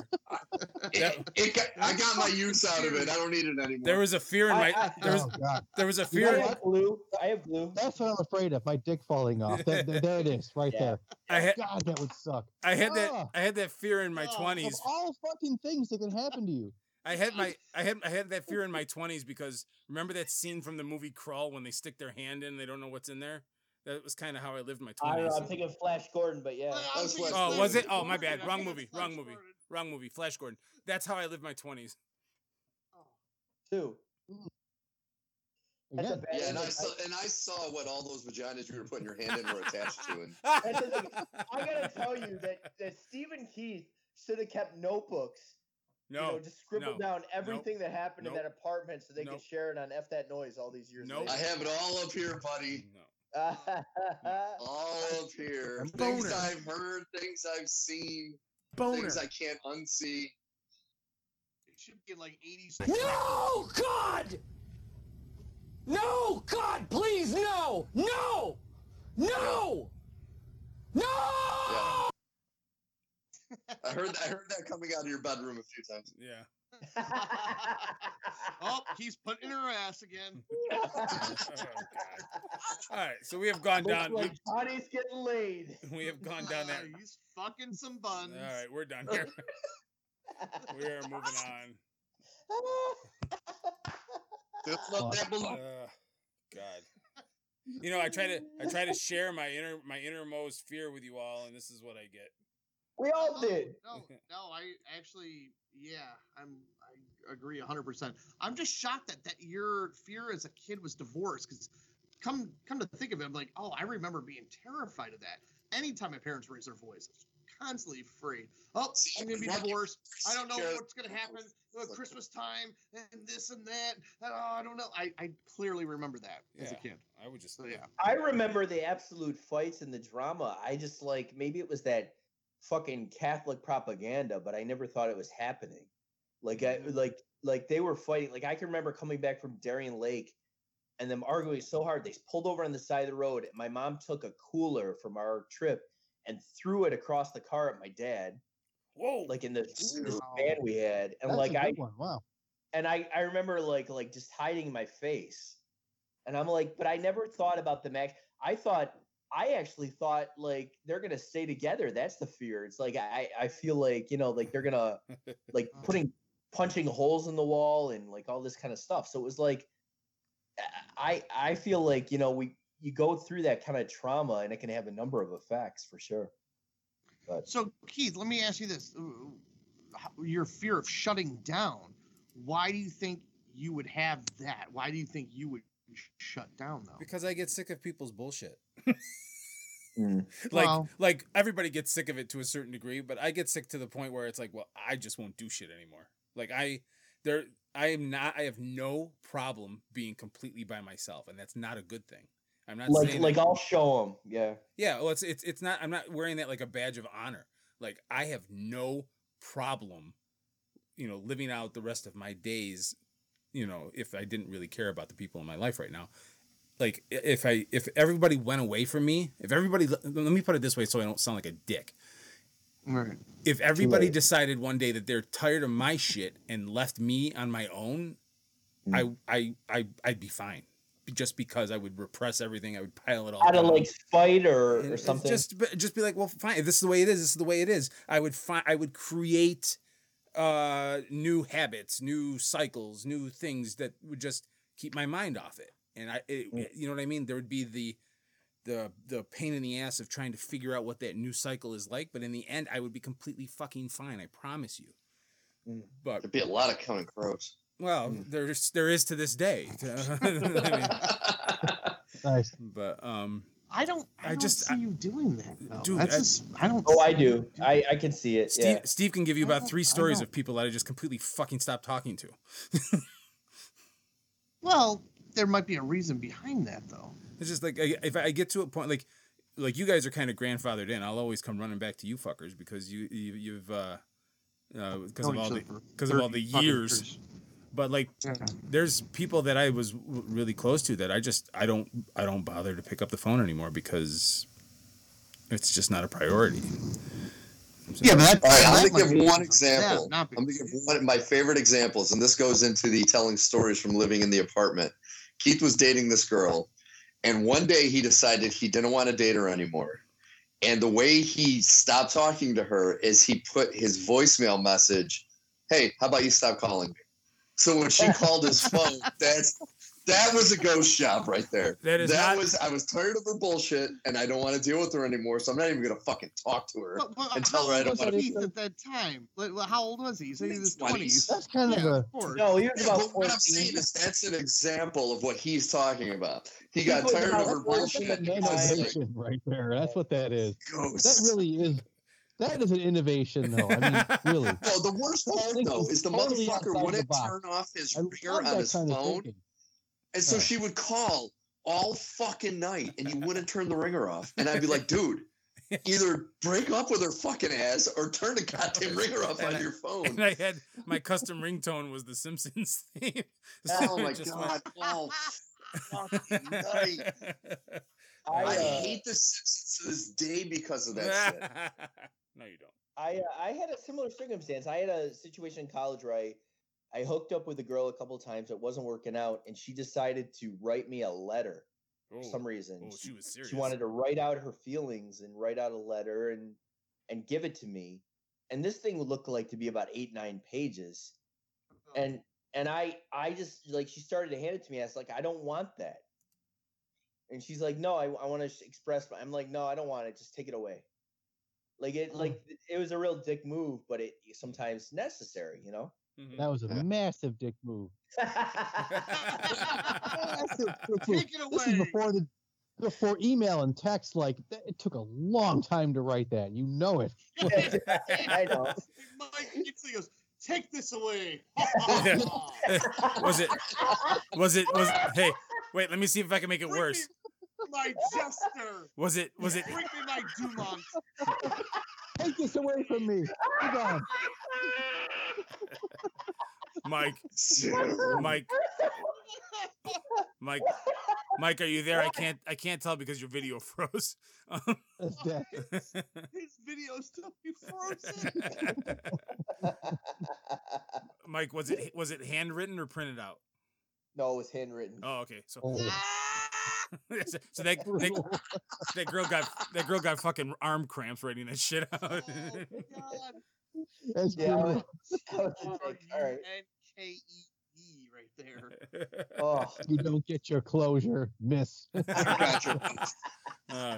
It, it got, I got my use out of it. I don't need it anymore. There was a fear in my. I- There was. Oh god, There was a You know fear. I have glue I have glue that's what I'm afraid of. My dick falling off. There, there, there it is, right Yeah. there. I had. God, that would suck. I had that. Ah. I had that fear in my Oh, twenties. Of all fucking things that can happen to you. I had my. I had. I had that fear in my twenties because remember that scene from the movie Crawl when they stick their hand in, and they don't know what's in there. That was kind of how I lived my I don't know, twenties. I'm thinking of Flash Gordon, but yeah. Well, I was Oh, thinking oh, Flash was it? Oh, my bad. I Wrong movie. Wrong movie. Gordon. Wrong movie. Flash Gordon. That's how I lived my twenties. Oh. Two. That's a yeah, and I saw and I saw what all those vaginas you were putting your hand in were attached to, and That's thing. I gotta tell you that, that Stephen Keith should have kept notebooks. No. you know, just scribbled no, down everything that happened nope, in that apartment so they nope. could share it on F that noise all these years Nope. I have it all up here, buddy. no. All up here. Boner. Things I've heard, things I've seen, Boner. things I can't unsee. It should be like 80s. No, God! No, God, please, no! No! No! No! Yeah. I heard that, I heard that coming out of your bedroom a few times. Yeah. Oh, he's putting her ass again. oh, All right. So we have gone Looks down. like Johnny's getting laid. We, we have gone down that. Uh, he's fucking some buns. All right. We're done here. we are moving on. Just let that balloon. Uh, God. You know, I try to I try to share my inner my innermost fear with you all, and this is what I get. We all did. No, no, I actually, yeah, I'm, I agree 100%. I'm just shocked that, that your fear as a kid was divorce because come, come to think of it, I'm like, oh, I remember being terrified of that. Anytime my parents raised their voice, I was constantly afraid. Oh, I'm going to be divorced. I don't know Yeah. what's going to happen. Uh, Christmas time and this and that. Oh, I don't know. I, I clearly remember that as a kid. I would just So, yeah. I remember the absolute fights and the drama. I just like maybe it was that fucking Catholic propaganda, but I never thought it was happening. Like I mm-hmm. like like they were fighting. Like I can remember coming back from Darien Lake and them arguing so hard. They pulled over on the side of the road. My mom took a cooler from our trip and threw it across the car at my dad, Whoa. like in the this Wow. van we had. And that's like a I good one. Wow. and I I remember like like just hiding my face, and I'm like, but I never thought about the max. I thought I actually thought like they're gonna stay together. That's the fear. It's like I I feel like you know like they're gonna like putting punching holes in the wall and like all this kind of stuff. So it was like I I feel like you know we you go through that kind of trauma and it can have a number of effects for sure. But So, Keith, let me ask you this: your fear of shutting down. Why do you think you would have that? Why do you think you would sh- shut down though? because I get sick of people's bullshit. Mm. like Well- like everybody gets sick of it to a certain degree, but I get sick to the point where it's like, well, I just won't do shit anymore. Like I there I am not I have no problem being completely by myself and that's not a good thing. I'm not like saying like that- I'll show them. Yeah. Yeah, well it's it's it's not I'm not wearing that like a badge of honor. Like I have no problem you know living out the rest of my days, you know, if I didn't really care about the people in my life right now. Like if I if everybody went away from me, if everybody let me put it this way so I don't sound like a dick Right. if everybody late. decided one day that they're tired of my shit and left me on my own, Mm. I, I I I'd be fine. Just because I would repress everything, I would pile it all. Out of like spite or, And or something. Just just be like, well, fine. If this is the way it is, this is the way it is. I would find I would create uh new habits, new cycles, new things that would just keep my mind off it. And I, it, Mm. you know what I mean. There would be the the the pain in the ass of trying to figure out what that new cycle is like. But in the end, I would be completely fucking fine. I promise you. Mm. But There'd be a lot of counting crows. well, there's there is to this day. I mean, Nice. but um, I don't. I, I don't just- see you doing that. Though. Dude, That's I- just. I don't. oh, I see do. I I can see it. Steve Yeah. Steve can give you I about three stories of people that I just completely fucking stopped talking to. Well, there might be a reason behind that, though. It's just like if I get to a point like like you guys are kind of grandfathered in, I'll always come running back to you fuckers because you, you you've uh because of all the because of all the fucking years. But like there's people that I was w- really close to that I just I don't I don't bother to pick up the phone anymore because it's just not a priority. Yeah, but that, All right, I'm gonna give one example. Yeah, I'm gonna give one of my favorite examples, and this goes into the telling stories from living in the apartment. Keith was dating this girl, and one day he decided he didn't want to date her anymore. And the way he stopped talking to her is he put his voicemail message, "Hey, how about you stop calling me?" So when she called his phone, that's that was a ghost job right there. That is that not- was I was tired of her bullshit, and I don't want to deal with her anymore. So I'm not even gonna fucking talk to her But, but uh, and how tell her I don't was want to. Keith at that time? Like, how old was he? He he was Mid-twenties. That's kind of Yeah, a of course. No, he was about but what I'm 14. saying is that's an example of what he's talking about. He He got tired of her bullshit. at the He was like, right there. That's what that is. ghosts. That really is. That is an innovation, though. I mean, really. No, the worst part though is is the totally motherfucker wouldn't box. turn off his I ringer on his phone, thinking. and so Yeah. she would call all fucking night, and you wouldn't turn the ringer off. And I'd be like, dude, either break up with her fucking ass or turn the goddamn ringer off on your phone. And I had my custom ringtone was the Simpsons theme. Oh my god! went- Oh, fucking night. I, I uh, hate the Simpsons to this day because of that shit. No, you don't. I uh, I had a similar circumstance. I had a situation in college where I, I hooked up with a girl a couple times. It wasn't working out, and she decided to write me a letter for some reason. Oh, she was serious. She wanted to write out her feelings and write out a letter and and give it to me. And this thing would look like to be about eight nine pages. And and I I just like she started to hand it to me. I was like, I don't want that. And she's like, No, I, I want to express. My, I'm like, No, I don't want it. Just take it away. Like it like it was a real dick move, but it sometimes necessary, you know. Mhm. That was a massive dick move. Massive dick move. Take it This is before the before email and text. Like th- it took a long time to write that. You know it. I know. Mike gets he goes, take this away. was it? Was it? Was hey? Wait, let me see if I can make it worse. Me my jester. Was it? Was it? Bring me my Dumont. Take this away from me. Be gone. Mike? Mike? Mike? Mike, are you there? I can't. I can't tell because your video froze. Um, That's dead. His video still be frozen. Mike, was it was it handwritten or printed out? No, it was handwritten. Oh, okay. So, Oh. so that, that that girl got that girl got fucking arm cramps writing that shit out. Oh, God. That's Yeah, I was- I was a Oh, dick. All right. U-N-K-E-E right there. Oh, You don't get your closure, miss. oh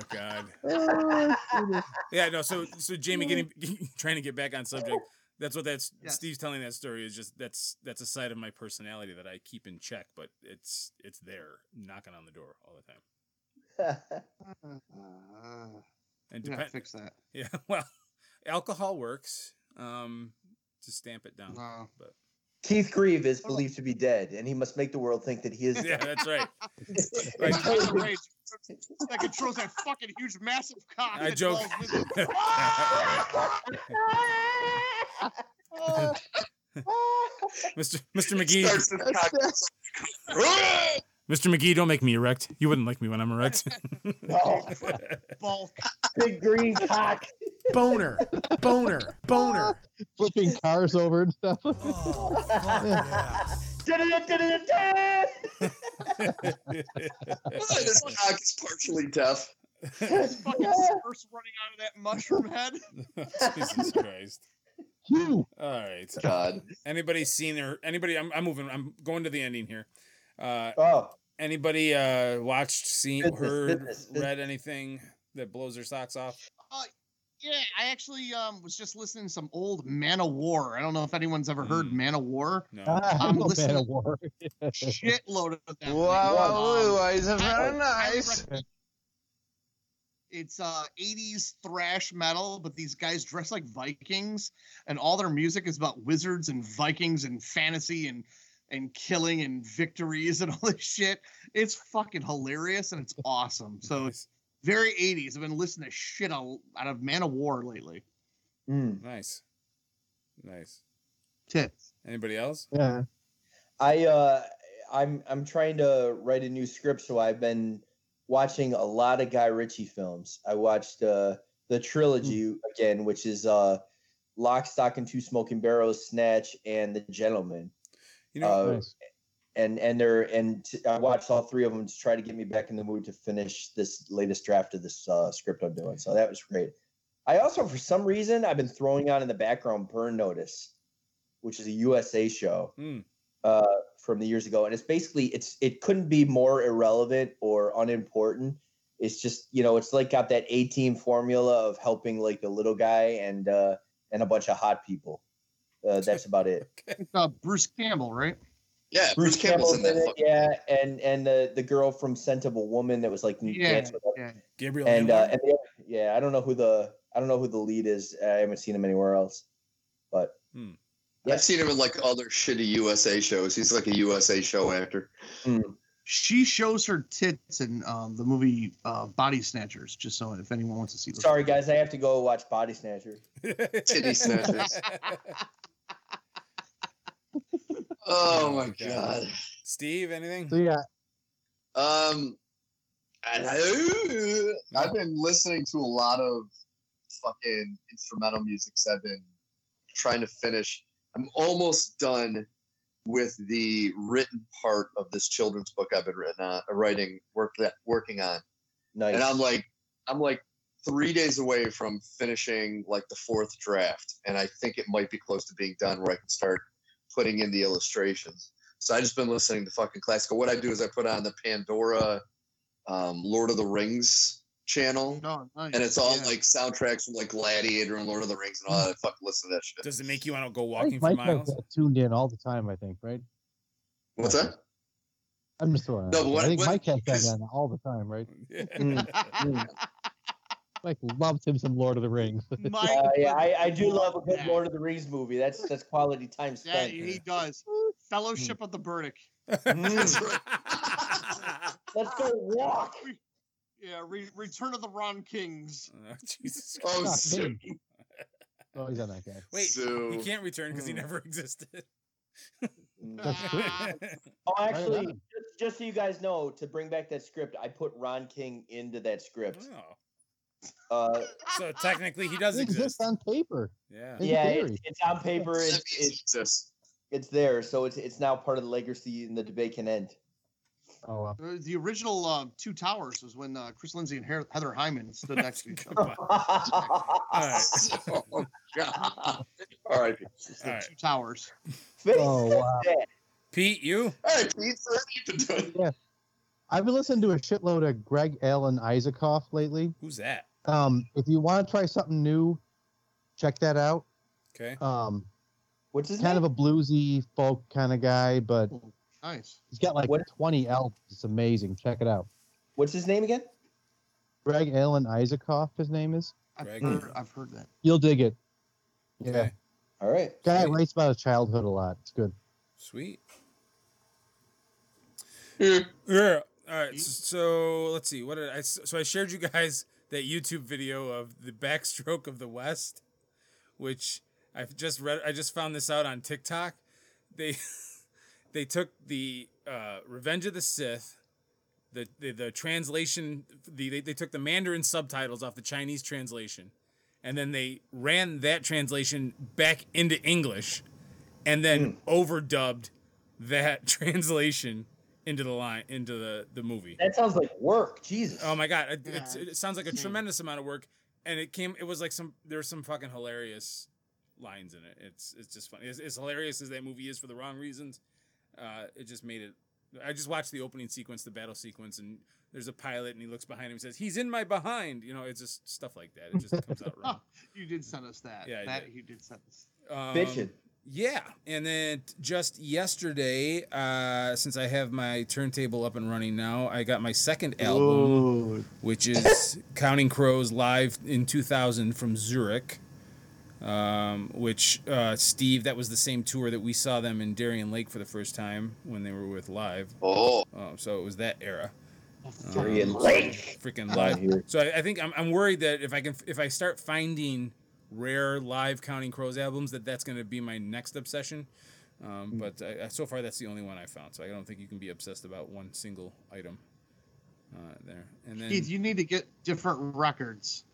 God. Oh. Yeah, no. So, so Jamie, getting trying to get back on subject. That's what that's Yes. Steve's telling that story is just that's that's a side of my personality that I keep in check, but it's it's there knocking on the door all the time. Uh, And depend, fix that. yeah, well, alcohol works um to stamp it down, No. but Keith Grieve is believed to be dead, and he must make the world think that he is. Yeah, that's right. It's Right. That controls that fucking huge, massive cock. I joke. Mr. Mr. McGee, Starts his cock- Mr. McGee, don't make me erect. You wouldn't like me when I'm erect. Oh, bulk. big green cock. Boner. Boner. Boner. Flipping cars over and stuff. Oh, fuck yeah. this cock is partially deaf. Fucking spurs running out of that mushroom head. Jesus Christ. Phew. All right. God. Anybody seen or anybody? I'm, I'm moving. I'm going to the ending here. Uh, Oh, anybody uh, watched, seen, Business, heard, business, business. read anything that blows their socks off? Yeah, I actually um was just listening to some old Manowar. I don't know if anyone's ever heard Mm. Manowar. No. Ah, I'm I'm man of war. Shitload of them. Wow, Um, is it very nice? It's uh 80s thrash metal, but these guys dress like Vikings, and all their music is about wizards and Vikings and fantasy and and killing and victories and all this shit. It's fucking hilarious and it's awesome. So Nice. Very 80s. I've been listening to shit out out of Manowar lately. Mm. Nice. Nice. Tits. Anybody else? Yeah. I uh, I'm I'm trying to write a new script, so I've been watching a lot of Guy Ritchie films. I watched uh, the trilogy again, which is uh, Lock, Stock, and Two Smoking Barrels, Snatch, and The Gentlemen. You know, Uh, Nice. And and they're and t- I watched all three of them to try to get me back in the mood to finish this latest draft of this uh, script I'm doing. So that was great. I also, for some reason, I've been throwing on in the background Burn Notice, which is a USA show Mm. uh, from the years ago, and it's basically it's it couldn't be more irrelevant or unimportant. It's just you know it's like got that A team formula of helping like the little guy and uh, and a bunch of hot people. Uh, that's about it. It's, uh, Bruce Campbell, right? Yeah, Bruce, Campbell's in that. it, fucking- yeah, and and the the girl from Scent of a Woman that was like Yeah, dancing yeah. Gabrielle. and uh, and the, yeah, I don't know who the I don't know who the lead is. I haven't seen him anywhere else, but I've seen him in like other shitty USA shows. He's like a USA show actor. She shows her tits in um, the movie uh, Body Snatchers, just so if anyone wants to see those. sorry guys, I have to go watch Body Snatchers. Titty snatchers. Oh my god. Steve, anything? So yeah, Um, and I, I've been listening to a lot of fucking instrumental music. So I've been trying to finish. I'm almost done with the written part of this children's book I've been written on, uh, writing, work that working on, Nice. and I'm like, I'm like three days away from finishing like the fourth draft, and I think it might be close to being done where I can start putting in the illustrations. So I just been listening to fucking classical. What I do is I put on the Pandora um, Lord of the Rings channel, No, nice. and it's all yeah. like soundtracks from like Gladiator and Lord of the Rings and all that. I fucking listen to that shit. Does it make you want to go walking think for Mike has miles? tuned in all the time. I think, right? What's that? I'm just throwing. No, out but what- I think what- Mike has because- that on all the time, right? Mm, mm. Mike loves him some Lord of the Rings. Mike Uh, yeah, I, I do love a good that. Lord of the Rings movie. That's that's quality time Yeah, spent. he does. Fellowship of the Burdick. Let's go walk. Yeah, re- Return of the Ron Kings. Oh, Jesus. Oh, Not so, oh, he's on that guy. Wait, so- he can't return because he Hmm. never existed. That's true. Oh, actually, just, just so you guys know, to bring back that script, I put Ron King into that script. Oh. Uh, So technically, he does It exist. exists on paper. Yeah. In yeah, theory. it's, it's on paper. that It's, it's it exists. it's there, so it's it's now part of the legacy, and the debate can end. Oh well. uh, the original uh, Two Towers was when uh, Chris Lindsay and Heather Hyman stood next to each other. All right. Oh god. All right. All right. Two Towers. Oh, wow. Pete, you? All right, Pete. So what have you been doing? I've been listening to a shitload of Greg Alan Isakov lately. Who's that? Um, if you want to try something new, check that out. Okay. Um, What's his kind name? of a bluesy folk kind of guy, but Nice. he's got like What- 20 albums. It's amazing. Check it out. What's his name again? Greg Alan Isakov, his name is. I've Greg. heard, I've heard that. You'll dig it. Yeah. Okay. All right. Guy Sweet. writes about his childhood a lot. It's good. Sweet. Hmm. Yeah. All right. So, so let's see. What did I? So I shared you guys that YouTube video of the backstroke of the West, which I've just read. I just found this out on TikTok. They they took the uh, Revenge of the Sith, the the, the translation. The they, they took the Mandarin subtitles off the Chinese translation, and then they ran that translation back into English, and then overdubbed that translation into the line into the the movie. That sounds like work. Jesus. Oh my god, it, Yeah, it's, it sounds like a tremendous amount of work, and it came. It was like some there's some fucking hilarious lines in it. It's it's just funny. As, as hilarious as that movie is for the wrong reasons, uh, it just made it. I just watched the opening sequence, the battle sequence, and there's a pilot, and he looks behind him and says, "He's in my behind." You know, it's just stuff like that. It just comes out wrong. you did send us that. Yeah, I that did. you did send us. Um, Bitchin'. Yeah, and then just yesterday, uh, since I have my turntable up and running now, I got my second album, which is Counting Crows live in 2000 from Zurich. Um, which uh, Steve, that was the same tour that we saw them in Darien Lake for the first time when they were with live. Oh, Um, so it was that era. Darien Um, Lake. freaking live. So I, I think I'm, I'm worried that if I can if I start finding rare live Counting Crows albums, that that's going to be my next obsession. Um, Hmm. But I, I- so far, that's the only one I found. So I don't think you can be obsessed about one single item uh, there. And then, Keith, you need to get different records.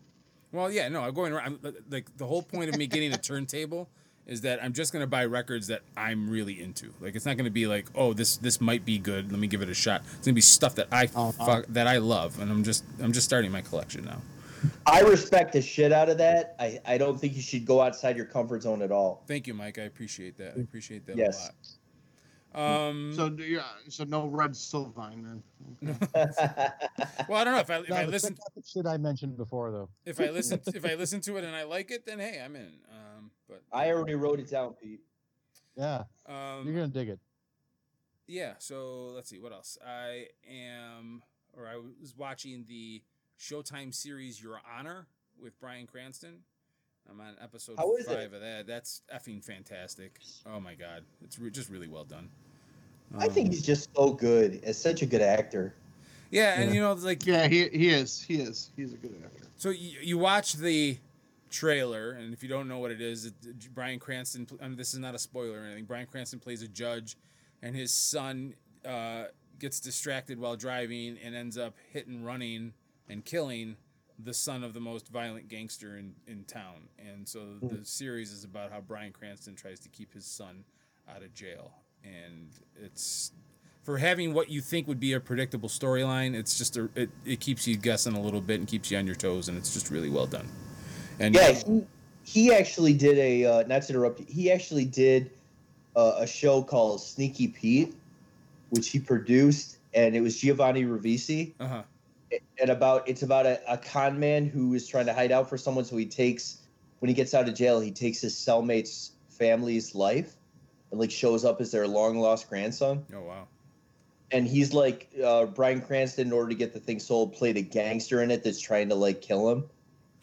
well, yeah, no, I'm going around. Like the whole point of me getting a turntable is that I'm just going to buy records that I'm really into. Like it's not going to be like, oh, this this might be good. Let me give it a shot. It's going to be stuff that I Uh-huh. fuck, that I love, and I'm just I'm just starting my collection now. I respect the shit out of that. I, I don't think you should go outside your comfort zone at all. Thank you, Mike. I appreciate that. I appreciate that Yes. a lot. Um, So yeah, so no red Sylvine then. well, I don't know if I if No, I listen check out the shit I mentioned before, though. if I listen if I listen to it and I like it, then hey, I'm in. Um, but I already wrote it down, Pete. Yeah, um, you're gonna dig it. yeah. So let's see what else. I am or I was watching the Showtime series Your Honor with Bryan Cranston. I'm on episode How is five it? of that. That's effing fantastic. Oh my god, it's re- just really well done. I think Um, he's just so good. As such a good actor. yeah, and you know, like Yeah, he he is. He is. He's a good actor. So you, you watch the trailer, and if you don't know what it is, it, Bryan Cranston. I mean, this is not a spoiler or anything. Bryan Cranston plays a judge, and his son uh, gets distracted while driving and ends up hit and running and killing the son of the most violent gangster in, in town. And so the series is about how Bryan Cranston tries to keep his son out of jail, and it's for having what you think would be a predictable storyline, it's just a it, it keeps you guessing a little bit and keeps you on your toes, and it's just really well done. And Yeah, he, he actually did a uh, not to interrupt you. He actually did uh, a show called Sneaky Pete, which he produced, and it was Giovanni Ribisi. uh huh. And about it's about a, a con man who is trying to hide out for someone. So he takes when he gets out of jail, he takes his cellmate's family's life, and like shows up as their long lost grandson. Oh wow. And he's like uh, Bryan Cranston, in order to get the thing sold, played a gangster in it that's trying to like kill him.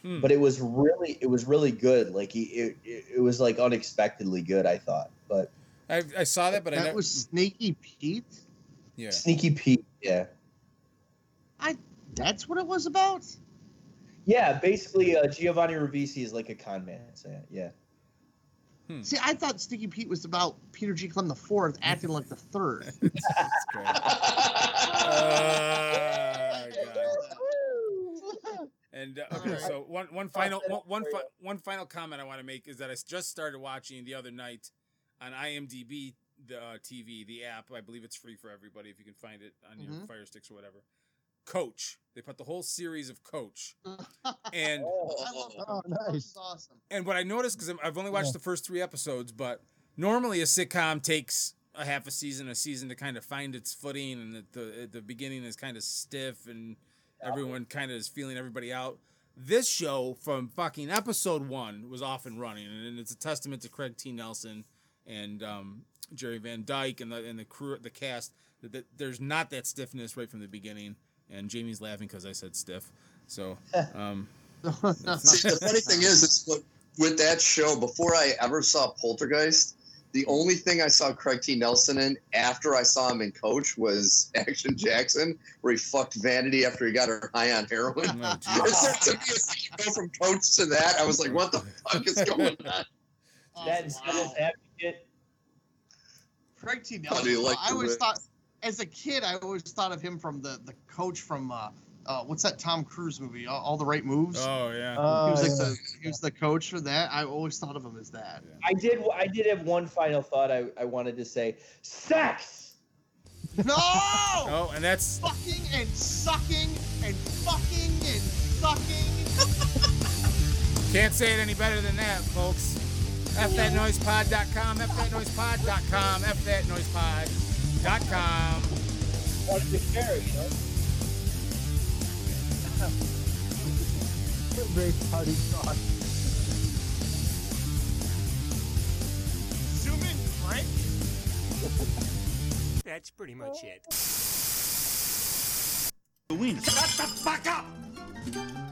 Hmm. But it was really, it was really good. Like he, it, it, it was like unexpectedly good. I thought, but I, I saw that, but I that never. was Sneaky Pete. yeah. Sneaky Pete, yeah, I. That's what it was about. yeah. Basically, uh, Giovanni Ribisi is like a con man. So yeah, See, I thought Sneaky Pete was about Peter G. Clem the fourth acting like the third. That's great. God. And uh, okay, so one one final one one, fi- one final comment I want to make is that I just started watching the other night on IMDb the uh, TV the app I believe it's free for everybody if you can find it on your Mhm. Fire Sticks or whatever. Coach, they put the whole series of Coach, and I love Oh, nice. Awesome. and what I noticed because I've only watched Yeah. the first three episodes, but normally a sitcom takes a half a season, a season to kind of find its footing, and at the at the beginning is kind of stiff, and everyone kind of is feeling everybody out. This show from fucking episode one was off and running, and it's a testament to Craig T. Nelson and um, Jerry Van Dyke and the and the crew, the cast. That, that there's not that stiffness right from the beginning, and Jamie's laughing because I said stiff. So, um, See, the funny thing is, it's what with that show. Before I ever saw Poltergeist, The only thing I saw Craig T. Nelson in after I saw him in Coach was Action Jackson, where he fucked Vanity after he got her high on heroin. Oh, It's- to me, it's like you go from Coach to that. I was like, what the fuck is going on? That and Devil's Advocate. Craig T. How do you Nelson. like I always wit? thought, as a kid, I always thought of him from the the coach from uh, uh what's that Tom Cruise movie? All, All the Right Moves. Oh yeah. he Oh, was like yeah. the he was the coach for that. I always thought of him as that. I did. I did have one final thought. I, I wanted to say, sex. No. Oh, and that's fucking and sucking and fucking and sucking. Can't say it any better than that, folks. FThatNoisePod.com, FThatNoisePod.com, FThatNoisePod.com. Wanted to share it, you know. Great party talk. Zoom in, Frank. That's pretty much it. The wiener. Shut the fuck up!